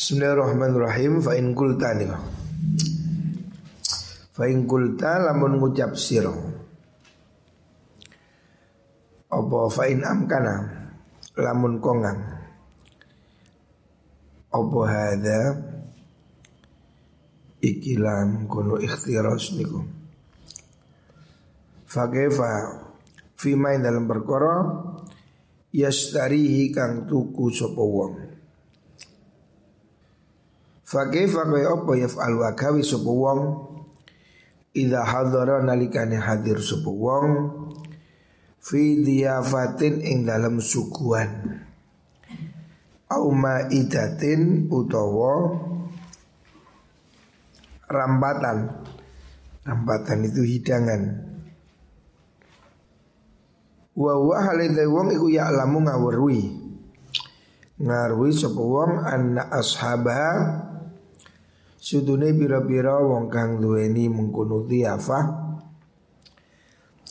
Bismillahirrahmanirrahim fa in qulta nih. Fa in qulta lamun ngucap sira. Apa fa in amkana lamun kongang. Apa hadza ikilam kuno ikhtiras niku. Fa kaifa fi main dalam perkara yastarihi kang tuku sapa wong. Fakih fakih apa yaf'al wa gawi sapa wong? Idza hadara nalikane hadir sapa wong fi diyafatin ing dalam sukuan au maidatin utawa rambatan rambatan itu hidangan. Wa wa halidai wong iku ya lamu ngarwi sapa wong anna ashabah Sudune bira-bira wong kang duweni mengkono apa?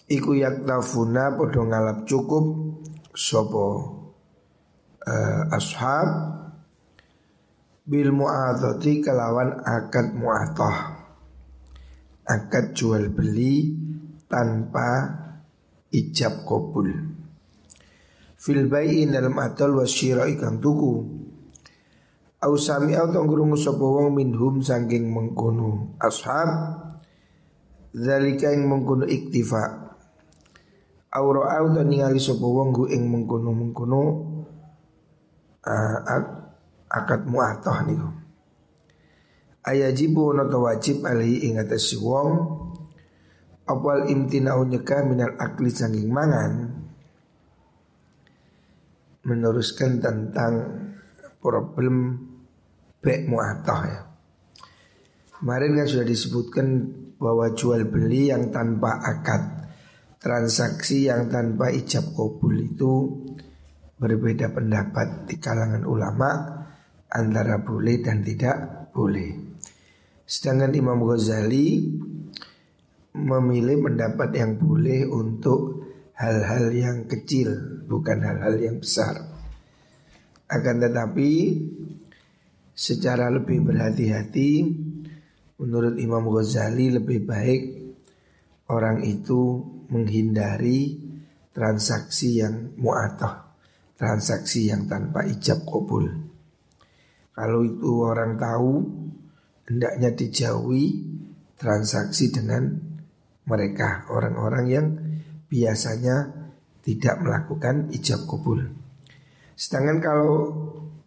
Iku yaktafuna padha ngalap cukup Sopo uh, ashab bil mu'adhati kelawan akad mu'athah akad jual beli tanpa ijab kabul. Fil bai'in dalam atol wasyira ikan tuku Au sami au tong sapa wong minhum saking mengkono. Ashab zalika ing mengkono iktifa. Au ra'au to ningali sapa wong gu ing mengkono-mengkono uh, akad mu'atah niku. Ayajibu ana wajib alhi ing atas wong apal imtinau nyeka minal akli saking mangan meneruskan tentang problem bek mu'atah ya. Kemarin kan sudah disebutkan bahwa jual beli yang tanpa akad Transaksi yang tanpa ijab kabul itu berbeda pendapat di kalangan ulama antara boleh dan tidak boleh. Sedangkan Imam Ghazali memilih pendapat yang boleh untuk hal-hal yang kecil, bukan hal-hal yang besar. Akan tetapi secara lebih berhati-hati. Menurut Imam Ghazali lebih baik orang itu menghindari transaksi yang mu'atah transaksi yang tanpa ijab kabul kalau itu orang tahu hendaknya dijauhi transaksi dengan mereka orang-orang yang biasanya tidak melakukan ijab kabul sedangkan kalau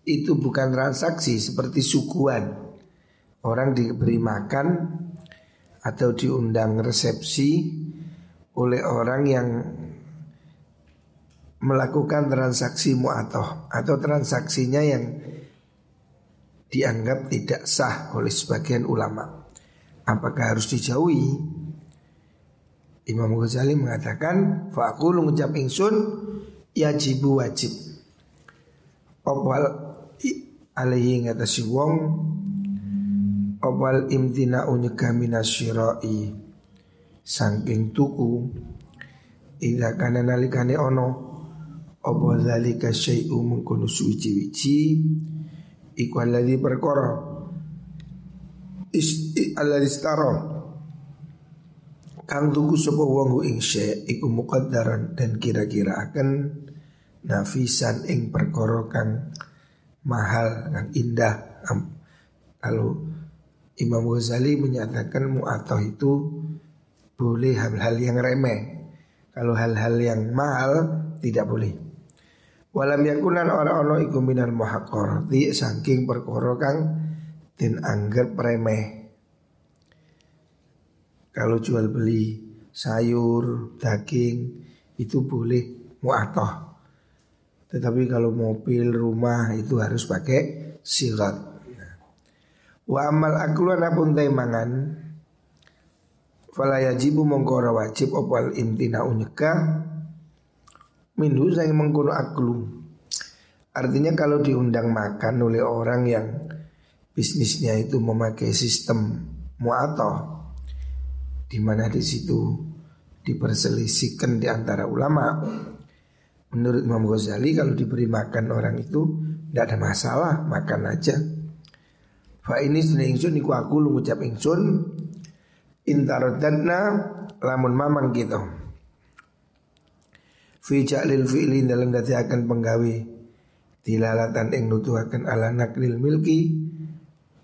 itu bukan transaksi seperti sukuan. Orang diberi makan atau diundang resepsi oleh orang yang melakukan transaksi mu'atoh atau transaksinya yang dianggap tidak sah oleh sebagian ulama. Apakah harus dijauhi? Imam Ghazali mengatakan, "Fa'aqulu ngucap ingsun yajibu wajib." Opal alaihi ngatasi wong opal imtina unyeka minasyirai. Sangking tuku Ida kana nalikane ono Opo dhalika syai'u mengkono suwici-wici Iku alladhi perkara. Alladhi staro Kang tuku sopo wong ing syai' Iku muqaddaran dan kira-kira akan Nafisan ing perkara kang mahal, yang indah. Kalau Imam Ghazali menyatakan mu'atoh itu boleh hal-hal yang remeh. Kalau hal-hal yang mahal tidak boleh. Walam yakunan orang-orang iku minal muhaqqarati saking perkara kang den anggap remeh. Kalau jual beli sayur, daging itu boleh mu'atoh. Tetapi kalau mobil, rumah itu harus pakai sirat. Wa amal akluan apun mangan Fala yajibu mongkora wajib opal imtina unyeka Minhu saya mengkono aklu Artinya kalau diundang makan oleh orang yang bisnisnya itu memakai sistem mu'atoh di mana di situ diperselisihkan di antara ulama Menurut Imam Ghazali kalau diberi makan orang itu tidak ada masalah, makan aja. Fa ini sedih ingsun iku aku lu ngucap ingsun intarodatna lamun mamang gitu. Fi ja'lil fi'li dalam dati akan penggawe dilalatan ing nutuhaken ala naklil milki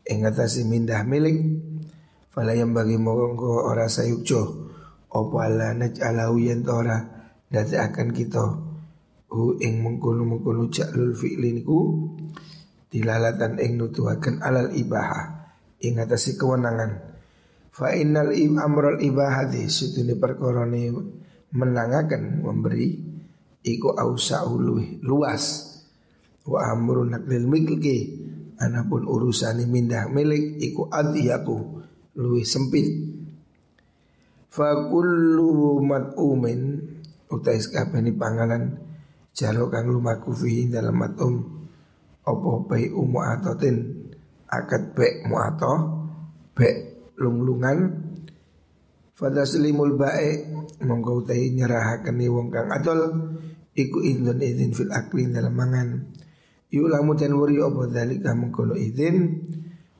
ing atase mindah milik fala yang bagi mongko ora sayukjo opo ala naj'alahu yen dati akan kita hu ing mengkono-mengkono ja'lul fi'li niku dilalatan ing nutuhaken alal ibahah ing atase kewenangan. Fa innal im amral ibahati sutune perkara menangaken memberi iku ausa'u luas. Wa amru naklil milki anapun urusan mindah milik iku adiyaku luwih sempit. Fa kullu mat'umin utais kabehane panganan jaro kang lumaku fi dalam matum opo bai umu atotin. Akad be muato be lunglungan. Fadaslimul bae monggo utai nyerahaken wong kang adol. Iku idun idin fil akli dalam mangan. Yulamu dan wuri opo dalika mengkono izin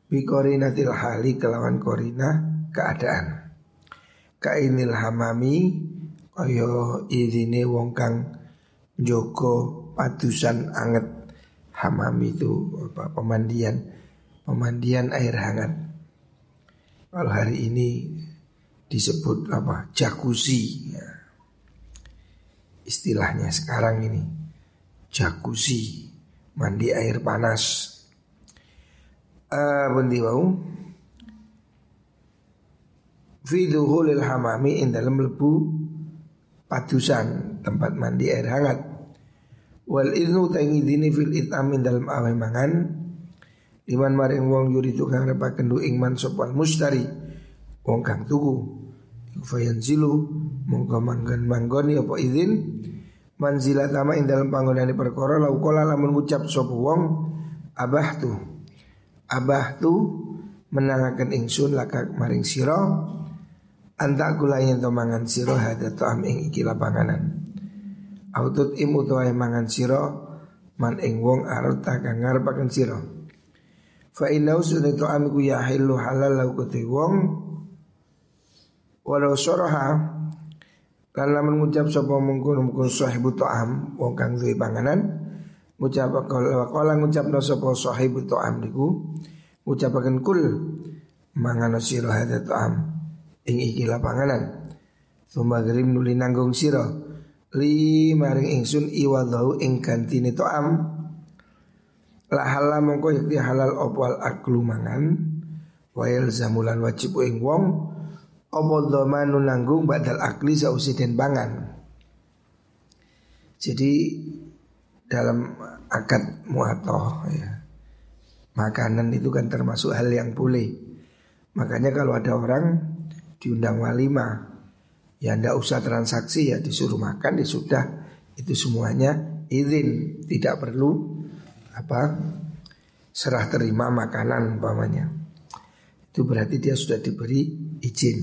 Bikorinatil hali kelawan korina keadaan. Kainil hamami Kaya izine wong kang Joko padusan anget Hamami itu apa pemandian Pemandian air hangat Kalau hari ini disebut apa jacuzzi ya. Istilahnya sekarang ini Jacuzzi mandi air panas. Uh, Bundi wau Fi duhulil hamami in dalam lebu padusan tempat mandi air hangat. Wal idnu tangi dini fil itamin dalam awai mangan. Liman maring wong yuri tukang repaken du ingman sopan mustari. Wong kang tuku. Fayan zilu mongko manggon manggoni apa izin manzila tama ing dalam panggonane perkara lau kala lamun ngucap sapa wong abah tu abah tu menangaken ingsun laka maring sira anta kula yen to mangan sira hada to am ing iki lapanganan autut imu to mangan sira man ing wong arep kang ngarepaken sira fa inna usune to am ku ya halu halal lau wong. Walau soroha Lan lamun ngucap sapa mungkun mungkun sahibu ta'am wong kang duwe panganan ngucap kala kala ngucapno sapa sahibu ta'am niku ngucapaken kul mangan sira hada ta'am ing iki panganan Sumba gerim nuli nanggung sira li maring ingsun iwadau ing gantine ta'am la halal mongko yakti halal opwal aklu mangan wa zamulan wajib ing wong Opo dhamanu nanggung badal akli sausi den bangan Jadi dalam akad muatoh ya Makanan itu kan termasuk hal yang boleh. Makanya kalau ada orang diundang walimah Ya ndak usah transaksi ya disuruh makan ya sudah Itu semuanya izin Tidak perlu apa serah terima makanan umpamanya Itu berarti dia sudah diberi izin.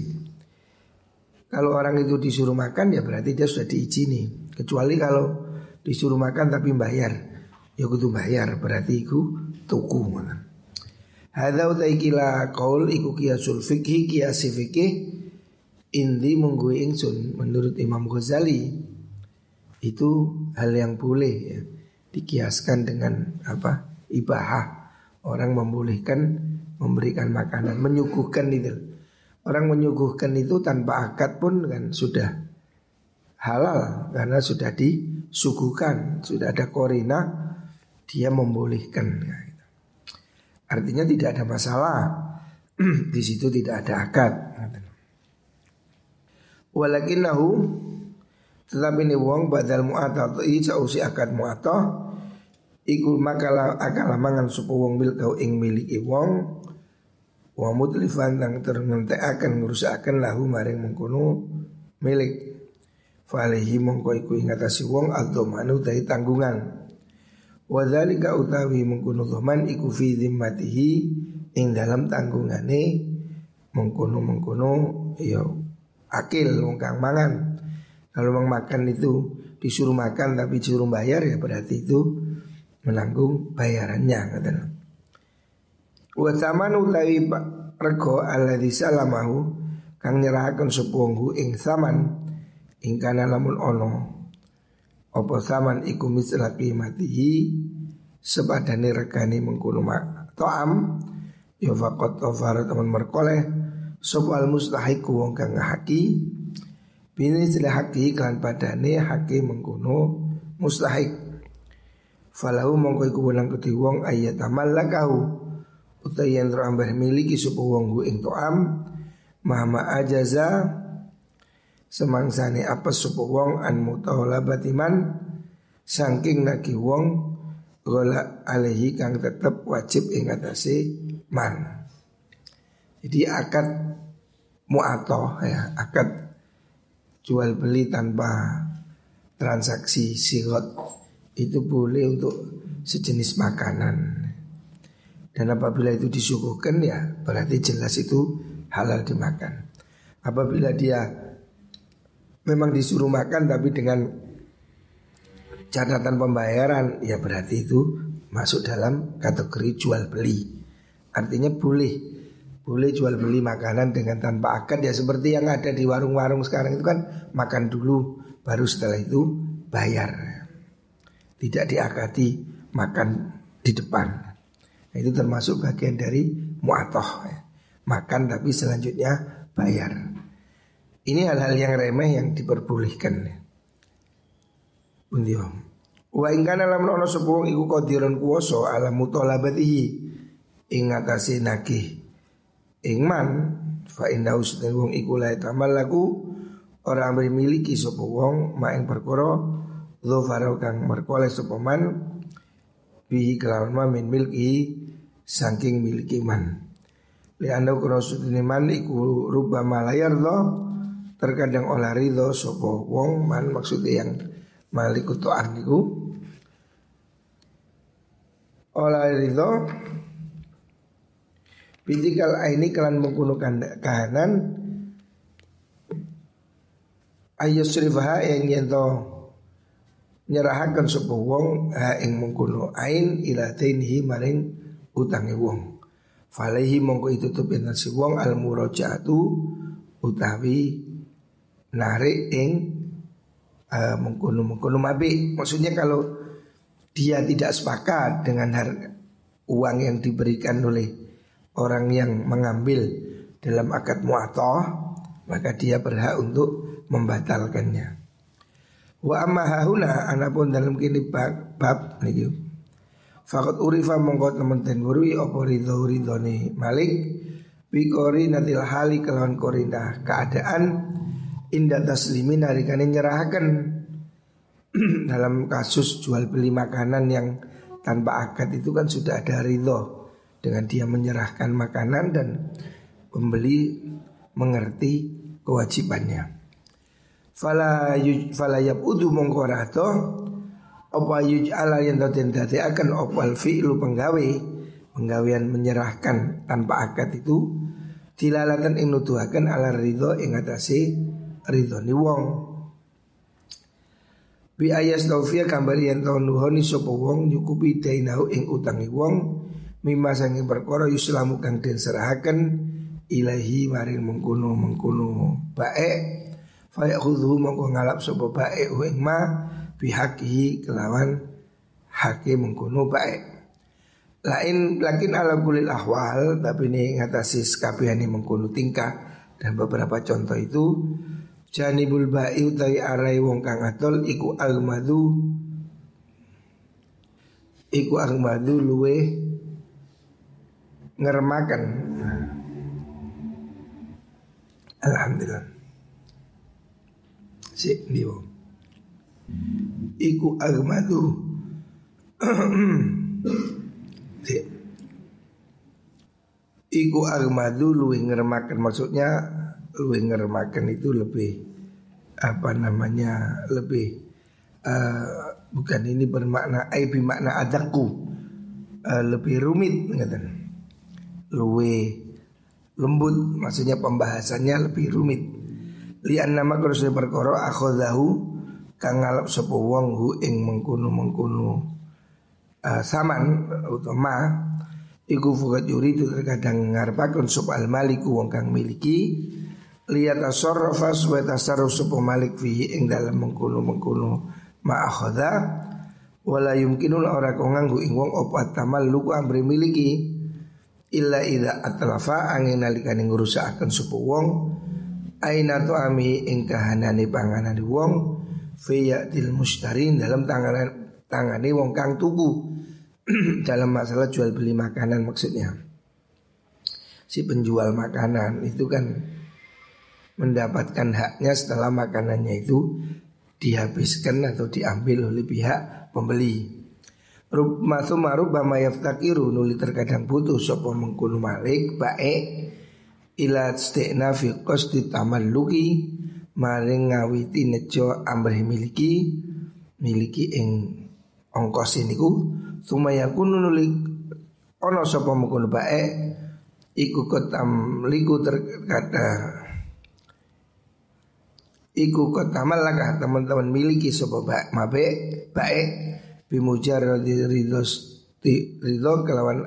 Kalau orang itu disuruh makan ya berarti dia sudah diizini. Kecuali kalau disuruh makan tapi bayar, ya kudu bayar berarti iku tuku. Hadza utai kila qaul iku kiasul fikhi kiasi fikih indi menggui ingsun menurut Imam Ghazali itu hal yang boleh ya dikiaskan dengan apa ibahah orang membolehkan memberikan makanan menyuguhkan itu Orang menyuguhkan itu tanpa akad pun kan sudah halal karena sudah disuguhkan, sudah ada korina, dia membolehkan. Ya, gitu. Artinya tidak ada masalah. Di situ tidak ada akad. Walakinahu tetapi ini wong badal mu'atah itu sausi akad mu'atah Iku makalah akal mangan supu wong bil kau ing miliki wong wa mutlifan nang akan ngerusakan lahu maring mengkono milik. Falehi mongko iku ingatasi wong manu dai tanggungan. Wa dzalika utawi mengkono dhamman iku fi dhimmatihi ing dalam tanggungane mengkono-mengkono ya akil wong kang mangan. Kalau mau makan itu disuruh makan tapi disuruh bayar ya berarti itu menanggung bayarannya katanya Wa taman utawi rego alladzi salamahu kang nyerahaken wong ing saman ing kana lamun ono. Apa saman iku misla qimatihi sepadane regane mengkono mak to'am ya faqat tafara teman merkoleh sapa al mustahiku wong kang haki bini sila haki kan padane haki mengkono mustahik. Falahu mongko iku wenang kedhi wong ayat amallakahu utai yang terambah miliki supu wong ing to'am. Mahama ajaza Semangsane apa supu wong an mutawala batiman Sangking naki wong Gola alehi kang tetep wajib ing atase man. Jadi akad mu'atoh ya Akad jual beli tanpa transaksi sigot Itu boleh untuk sejenis makanan dan apabila itu disuguhkan ya berarti jelas itu halal dimakan. Apabila dia memang disuruh makan tapi dengan catatan pembayaran ya berarti itu masuk dalam kategori jual beli. Artinya boleh boleh jual beli makanan dengan tanpa akad ya seperti yang ada di warung-warung sekarang itu kan makan dulu baru setelah itu bayar. Tidak diakati makan di depan. Nah, itu termasuk bagian dari mu'atoh ya. Makan tapi selanjutnya bayar Ini hal-hal yang remeh yang diperbolehkan ya. Bundiyo Wa ingkana lamun ono sepuang iku kodiron kuoso ala mutolabatihi Ing atasi nakih Ingman Fa indahu wong iku lai tamal laku Orang memiliki sopo wong Ma ing perkoro Dhofaro kang merkole sopo man Bihi kelawan ma min milki saking miliki man. Lianda kurosudini man iku rubah malayar lo terkadang olah ridho sopo wong man maksudnya yang maliku to'an iku olah ridho Bidikal aini kalian menggunakan kahanan Ayusrifah yang yento nyerahakan sebuah wong ha ing mengkuno ain ila tainhi maring utangi wong. Falehi mongko itu tuh si wong al murojaatu utawi narik ing uh, mengkono mengkono mabi. Maksudnya kalau dia tidak sepakat dengan harga uang yang diberikan oleh orang yang mengambil dalam akad muatoh maka dia berhak untuk membatalkannya. Wa amma hahuna anapun dalam kini bab, bab nih Fakat urifa mongko temen ten wurui opo ridho Malik? Bikori natil hali kelawan korinda keadaan Indah taslimin harikane nyerahkan Dalam kasus jual beli makanan yang tanpa akad itu kan sudah ada ridho Dengan dia menyerahkan makanan dan pembeli mengerti kewajibannya. Fala fala yabudu mongko apa yuj'ala yang tatin dati akan opal fi'lu penggawe Penggawean menyerahkan tanpa akad itu Dilalatan ing nuduhakan ala ridho ing atasi ridho ni wong. Bi ayas taufia kambar yang tau nuhoni sopo wong nyukupi dainahu ing utangi wong Mima sangi perkara yuslamu kang den serahaken ilahi maring mengkuno mengkuno bae Fayakhudhu mongko ngalap sopo bae ing ma bihakihi kelawan haki mengkuno baik. Lain lakin ala kulil ahwal tapi ini ngatasi skabihani mengkuno tingkah dan beberapa contoh itu janibul ba'i utawi arai wong kang atol iku almadu iku almadu luwe ngeremakan. Alhamdulillah. Si, diwo iku agmadu iku agmadu luwih ngeremakan. Maksudnya luwih ngeremakan itu lebih apa namanya lebih uh, bukan ini bermakna ai makna adaku uh, lebih rumit ngeten luwih lembut maksudnya pembahasannya lebih rumit. Lian nama kalau saya berkoro akhodahu kang ngalap sapa wong hu ing mengkuno mengkuno uh, saman utawa Iku fukat yuri itu terkadang ngarepakon sop al maliku wong kang miliki lihat tasarrafa supaya tasarruf sop malik fi ing dalam mengkuno mengkuno ma'akhoda wala yumkinul ora kau nganggu ing wong opat tamal luku amri miliki illa ida atlafa angin nalikane akan supu wong. Aina tu ami ing kahanane panganan wong. Til mustarin dalam tangan tangane wong kang tuku dalam masalah jual beli makanan maksudnya. Si penjual makanan itu kan mendapatkan haknya setelah makanannya itu dihabiskan atau diambil oleh pihak pembeli. Rubma thumma rubbama yaftakiru nuli terkadang butuh sapa mengkono malik baik ila stekna fi qasdi tamalluki maring ngawiti nejo amrih miliki miliki ing ongkos niku thumma yakunu nuli ono sapa mengkono baik iku kotam liku terkadang Iku kotamal lakah teman-teman miliki sopo baik baik bimujar ridho ridho kelawan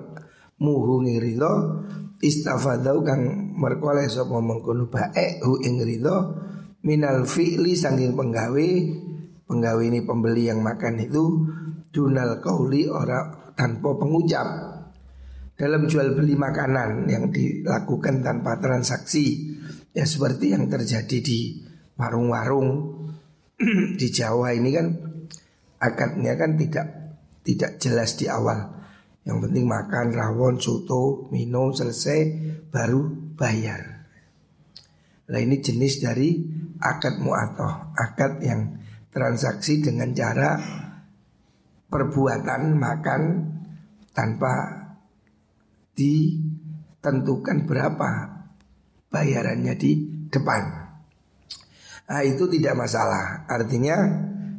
muhungi ridho istafadau kang merkoleh sopo mengkono baik hu ing ridho minal fi'li sanging penggawe penggawe ini pembeli yang makan itu dunal kauli ora tanpa pengucap. Dalam jual beli makanan yang dilakukan tanpa transaksi ya seperti yang terjadi di warung-warung di Jawa ini kan akadnya kan tidak tidak jelas di awal. Yang penting makan rawon, soto, minum selesai baru bayar. Nah ini jenis dari akad mu'atoh Akad yang transaksi dengan cara perbuatan makan tanpa ditentukan berapa bayarannya di depan. Nah, itu tidak masalah. Artinya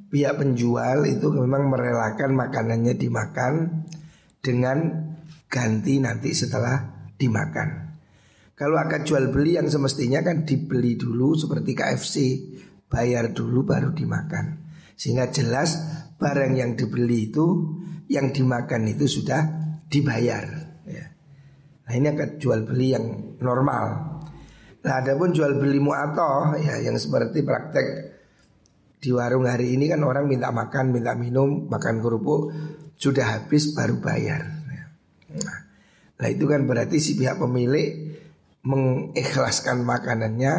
pihak penjual itu memang merelakan makanannya dimakan dengan ganti nanti setelah dimakan. Kalau akan jual beli yang semestinya kan dibeli dulu seperti KFC, bayar dulu baru dimakan. Sehingga jelas barang yang dibeli itu yang dimakan itu sudah dibayar. Ya. Nah ini akan jual beli yang normal. Nah ada pun jual beli mu'atoh ya yang seperti praktek di warung hari ini kan orang minta makan, minta minum, makan kerupuk sudah habis baru bayar. Nah, nah itu kan berarti si pihak pemilik mengikhlaskan makanannya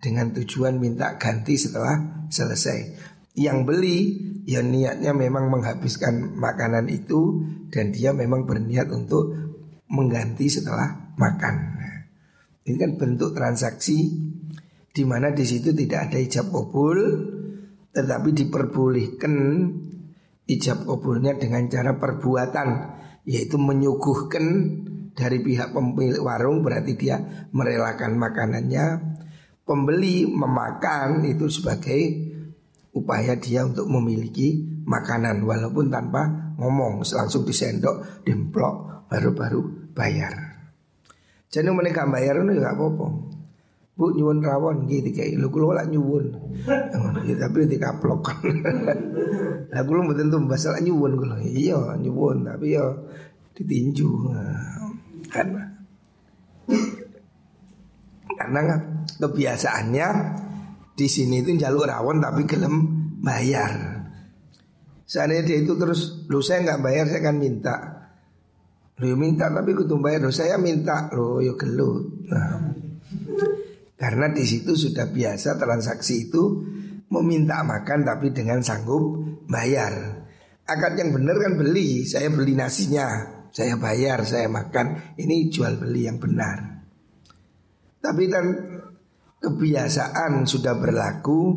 dengan tujuan minta ganti setelah selesai. Yang beli ya niatnya memang menghabiskan makanan itu dan dia memang berniat untuk mengganti setelah makan. Ini kan bentuk transaksi di mana di situ tidak ada ijab kabul tetapi diperbolehkan ijab kabulnya dengan cara perbuatan yaitu menyuguhkan dari pihak pemilik warung berarti dia merelakan makanannya pembeli memakan itu sebagai upaya dia untuk memiliki makanan walaupun tanpa ngomong langsung disendok demplok baru-baru bayar jadi mereka bayar itu gak apa-apa. Bu nyuwun rawon gitu kayak lu kulo lah nyuwun. Ya, tapi nanti kaplok. Lah kulo mboten tuh masalah nyuwun kulo. Iya nyuwun tapi ya ditinju. Kan. Karena kan kebiasaannya di sini itu jalur rawon tapi gelem bayar. Seandainya dia itu terus, lu saya nggak bayar saya akan minta. Lo minta tapi kudu bayar lo saya minta lo yo gelut. Nah, karena di situ sudah biasa transaksi itu meminta makan tapi dengan sanggup bayar. Akad yang benar kan beli, saya beli nasinya, saya bayar, saya makan. Ini jual beli yang benar. Tapi kan kebiasaan sudah berlaku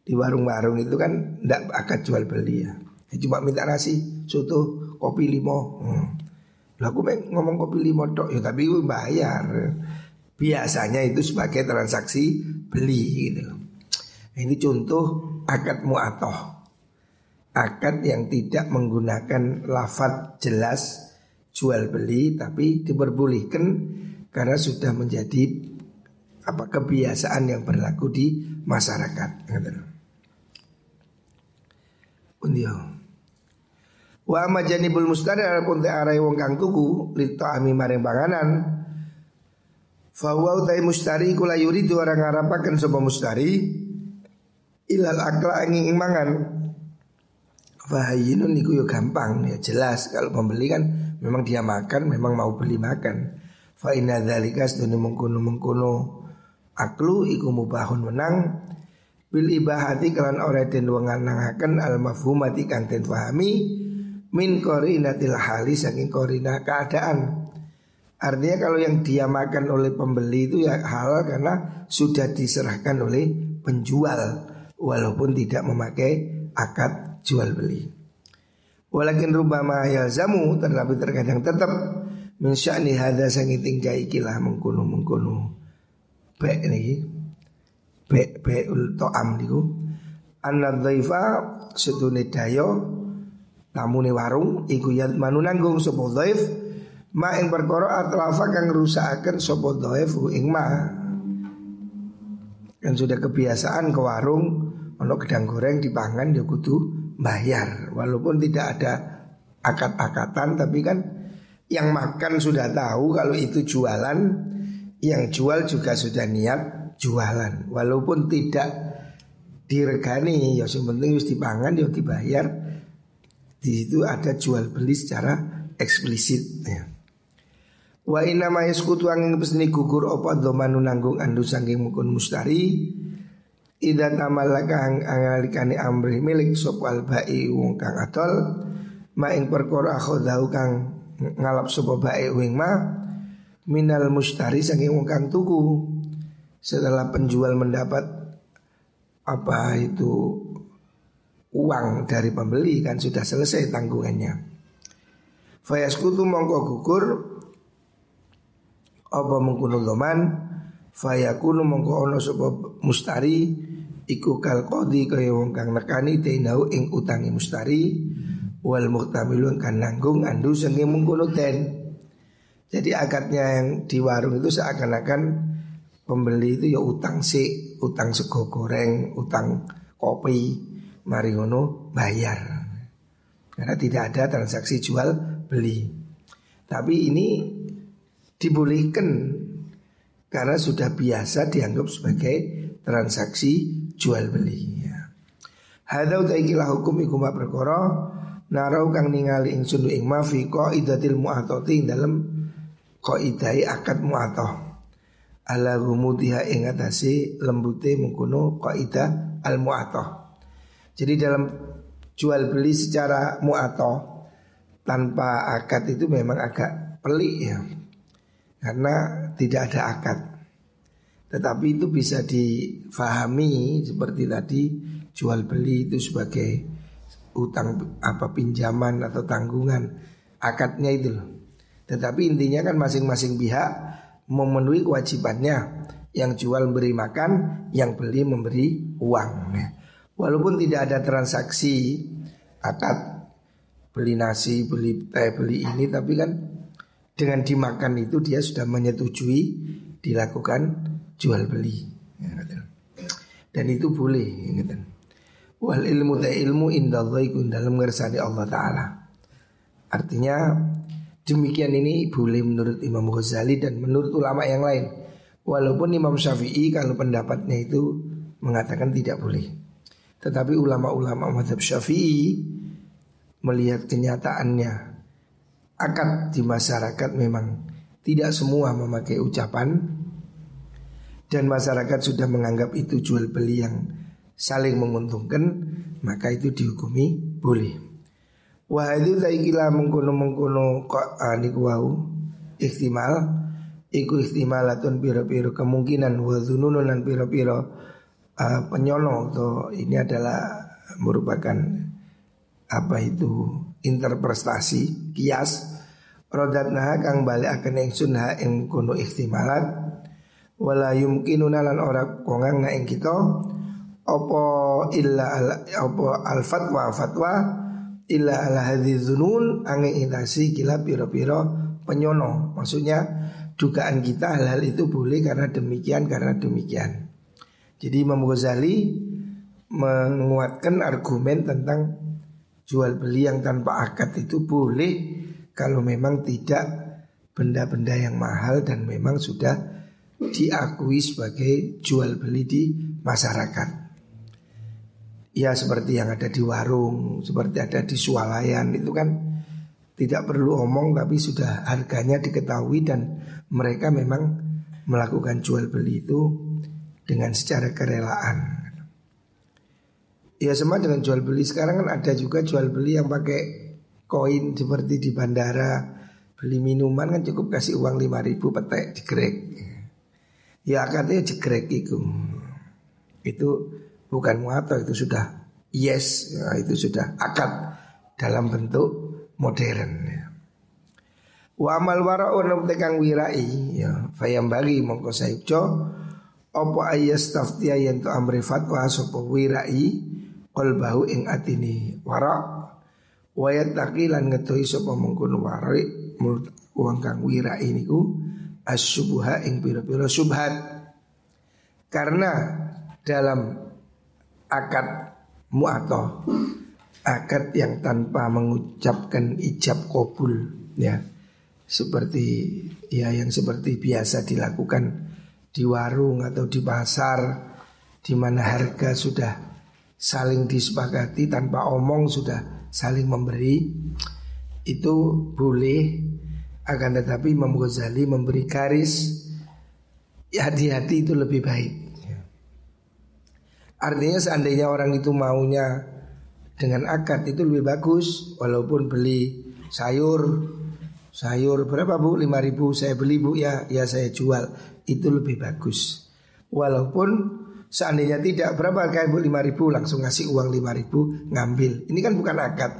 di warung-warung itu kan tidak akad jual beli ya. Cuma minta nasi, soto, kopi limo. Hmm. Lah ngomong kopi lima dok ya tapi bayar. Biasanya itu sebagai transaksi beli gitu. Ini contoh akad mu'atoh. Akad yang tidak menggunakan lafat jelas jual beli tapi diperbolehkan karena sudah menjadi apa kebiasaan yang berlaku di masyarakat. Undio. Wa amma janibul mustari pun te arai wong kang tuku lito ami maring panganan. Fahuwa utai mustari kula yuridu orang ngarapaken sapa mustari ilal akla angin mangan. Fahayinun niku yo gampang ya jelas kalau pembeli kan memang dia makan memang mau beli makan. Fa inna dzalika sedune mengkono mengkono aklu iku mubahun menang bil ibahati kelan ora den wenganangaken al mafhumati kang den fahami min qorinatil hali saking korina keadaan. Artinya kalau yang dia makan oleh pembeli itu ya halal karena sudah diserahkan oleh penjual walaupun tidak memakai akad jual beli. Walakin rubama yalzamu tetapi terkadang tetap min sya'ni hadza sangi tingkai ikilah mengkono mengkono be niki. Be beul to'am niku. Anna dhaifa sedune dayo tamune warung iku yat manu sapa dhaif ma ing perkara atlafa kang rusakaken sapa dhaif ing ma kan sudah kebiasaan ke warung ono gedang goreng dipangan dia kudu bayar walaupun tidak ada akad-akatan tapi kan yang makan sudah tahu kalau itu jualan, yang jual juga sudah niat jualan. Walaupun tidak diregani, ya yang penting harus dipangan, ya dibayar. Di situ ada jual beli secara eksplisit. Ya. Wa inna ma yaskutu angin pesni gugur opa domanu nanggung andu sangking mukun mustari Ida tamalaka ang angalikani amri milik sop albai wong kang atol Ma ing perkara akhodahu kang ngalap sapa bae wing ma minal mustari saking wong kang tuku setelah penjual mendapat apa itu uang dari pembeli kan sudah selesai tanggungannya. Fayaskutu mongko gugur apa mengkuno doman fayakunu mongko ono sapa mustari iku kal qadi kaya wong kang nekani tenau ing utangi mustari wal muhtamilun kan nanggung andu sengi mengkono ten. Jadi akadnya yang di warung itu seakan-akan pembeli itu ya utang si, utang sego goreng, utang kopi, mari ngono bayar. Karena tidak ada transaksi jual beli. Tapi ini dibolehkan karena sudah biasa dianggap sebagai transaksi jual beli. Ya. Hadau taikilah hukum ikum perkara narau kang ningali ingsun ing ma fi qaidatil mu'atati dalam qaidai akad mu'atah ala gumudiha ing atase lembute mengkono qaidah al mu'atah jadi dalam jual beli secara mu'atah tanpa akad itu memang agak pelik ya karena tidak ada akad tetapi itu bisa difahami seperti tadi jual beli itu sebagai utang apa pinjaman atau tanggungan akadnya itu. Tetapi intinya kan masing-masing pihak memenuhi kewajibannya. Yang jual memberi makan, yang beli memberi uang. Ya. Walaupun tidak ada transaksi akad beli nasi, beli teh, beli ini, tapi kan dengan dimakan itu dia sudah menyetujui dilakukan jual beli. Ya, Dan itu boleh. Ya, Wal ilmu ta ilmu indallah dalam ngersani Allah Ta'ala. Artinya demikian ini boleh menurut Imam Ghazali dan menurut ulama yang lain. Walaupun Imam Syafi'i kalau pendapatnya itu mengatakan tidak boleh. Tetapi ulama-ulama madhab Syafi'i melihat kenyataannya Akad di masyarakat memang tidak semua memakai ucapan Dan masyarakat sudah menganggap itu jual beli yang saling menguntungkan maka itu dihukumi boleh. Wah itu kira mengkono mengkono kok aniku wau ikhtimal iku atun piro-piro kemungkinan wa lan piro-piro uh, penyono atau ini adalah merupakan apa itu interpretasi kias. Rodatna kang balik akan ingsun ha ing kono ikhtimalat. Wala yumkinuna lan ora kongang na ing kita. Apa illa al, apa al fatwa fatwa illa ala hadhi dzunun angin inasi kila piro-piro penyono. Maksudnya dugaan kita hal-hal itu boleh karena demikian karena demikian. Jadi Imam Ghazali menguatkan argumen tentang jual beli yang tanpa akad itu boleh kalau memang tidak benda-benda yang mahal dan memang sudah diakui sebagai jual beli di masyarakat. Ya seperti yang ada di warung, seperti ada di swalayan itu kan tidak perlu omong tapi sudah harganya diketahui dan mereka memang melakukan jual beli itu dengan secara kerelaan. Ya sama dengan jual beli. Sekarang kan ada juga jual beli yang pakai koin seperti di bandara. Beli minuman kan cukup kasih uang lima ribu petek jegrek. Ya katanya jegrek itu. Itu bukan muato itu sudah yes ya, itu sudah akad dalam bentuk modern ya. Wa amal wara'un tekang wirai ya. Fayam bagi mongko sayukjo apa ayas taftiya yen to amri fatwa sapa wirai qalbahu ing atini wara' Wayat takilan ngetoi sapa mengkono warai menurut uang kang wira ini ku asyubuha ing pira-pira subhat. Karena dalam akad mu'atoh akad yang tanpa mengucapkan ijab kabul ya seperti ya yang seperti biasa dilakukan di warung atau di pasar di mana harga sudah saling disepakati tanpa omong sudah saling memberi. Itu boleh akan tetapi Imam Ghazali memberi garis ya hati-hati itu lebih baik. Artinya seandainya orang itu maunya dengan akad itu lebih bagus walaupun beli sayur sayur berapa bu? lima ribu saya beli bu ya ya saya jual. Itu lebih bagus. Walaupun Seandainya tidak berapa harga ibu lima ribu langsung ngasih uang lima ribu ngambil. Ini kan bukan akad.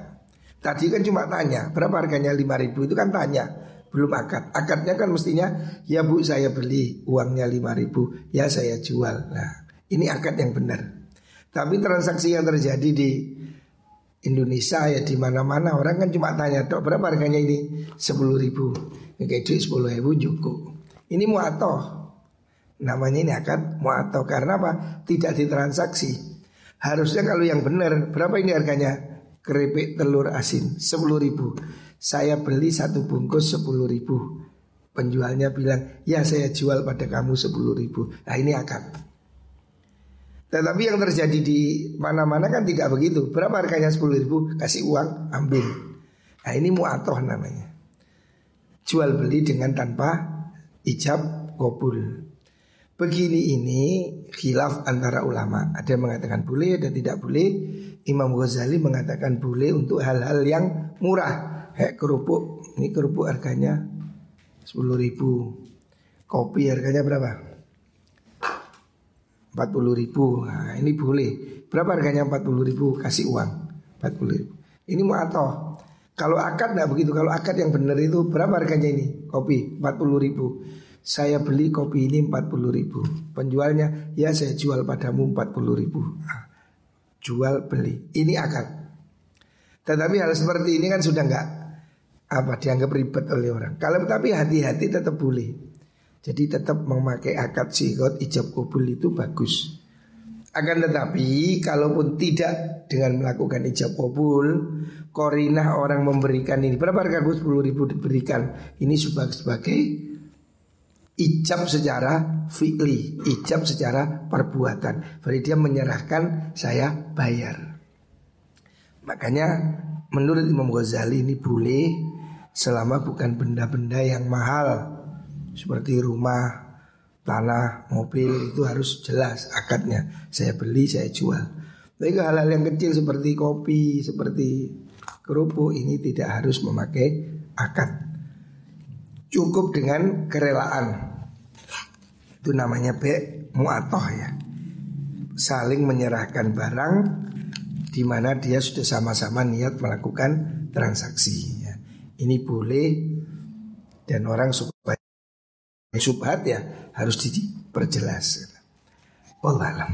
Tadi kan cuma tanya berapa harganya lima ribu itu kan tanya belum akad. Akadnya kan mestinya ya bu saya beli uangnya lima ribu ya saya jual. Nah ini akad yang benar. Tapi transaksi yang terjadi di Indonesia ya di mana-mana orang kan cuma tanya dok berapa harganya ini sepuluh ribu. Kayak duit sepuluh ribu cukup. Ini muatoh Namanya ini akan mu'atau karena apa? Tidak ditransaksi. Harusnya kalau yang benar berapa ini harganya? Keripik telur asin 10 ribu. Saya beli satu bungkus 10 ribu. Penjualnya bilang, ya saya jual pada kamu 10 ribu. Nah ini akad. Tetapi yang terjadi di mana-mana kan tidak begitu. Berapa harganya 10 ribu? Kasih uang, ambil. Nah ini mu'atoh namanya. Jual beli dengan tanpa ijab kabul. Begini ini khilaf antara ulama. Ada yang mengatakan boleh, ada tidak boleh. Imam Ghazali mengatakan boleh untuk hal-hal yang murah. Kayak kerupuk, ini kerupuk harganya 10 ribu. Kopi harganya berapa? 40 ribu. Nah, ini boleh. Berapa harganya 40 ribu? Kasih uang 40 ribu. Ini mau atau kalau akad nggak begitu. Kalau akad yang benar itu berapa harganya ini? Kopi 40 ribu. Saya beli kopi ini 40 ribu. Penjualnya ya saya jual padamu 40 ribu. Nah, Jual beli. Ini akad. Tetapi hal seperti ini kan sudah enggak Apa dianggap ribet oleh orang. Kalau tapi hati-hati tetap boleh. Jadi tetap memakai akad sikot ijab kubul itu bagus. Akan tetapi kalaupun tidak dengan melakukan ijab kabul Korinah orang memberikan ini. Berapa harga 10 ribu diberikan. Ini sebagai, sebagai ijab secara fi'li, ijab secara perbuatan. Berarti dia menyerahkan saya bayar. Makanya menurut Imam Ghazali ini boleh selama bukan benda-benda yang mahal seperti rumah, tanah, mobil itu harus jelas akadnya. Saya beli, saya jual. Tapi hal-hal yang kecil seperti kopi, seperti kerupuk ini tidak harus memakai akad. Cukup dengan kerelaan itu namanya be muatoh ya. Saling menyerahkan barang di mana dia sudah sama-sama niat melakukan transaksi. Ya. Ini boleh dan orang supaya subhat ya harus diperjelas. Wallahualam.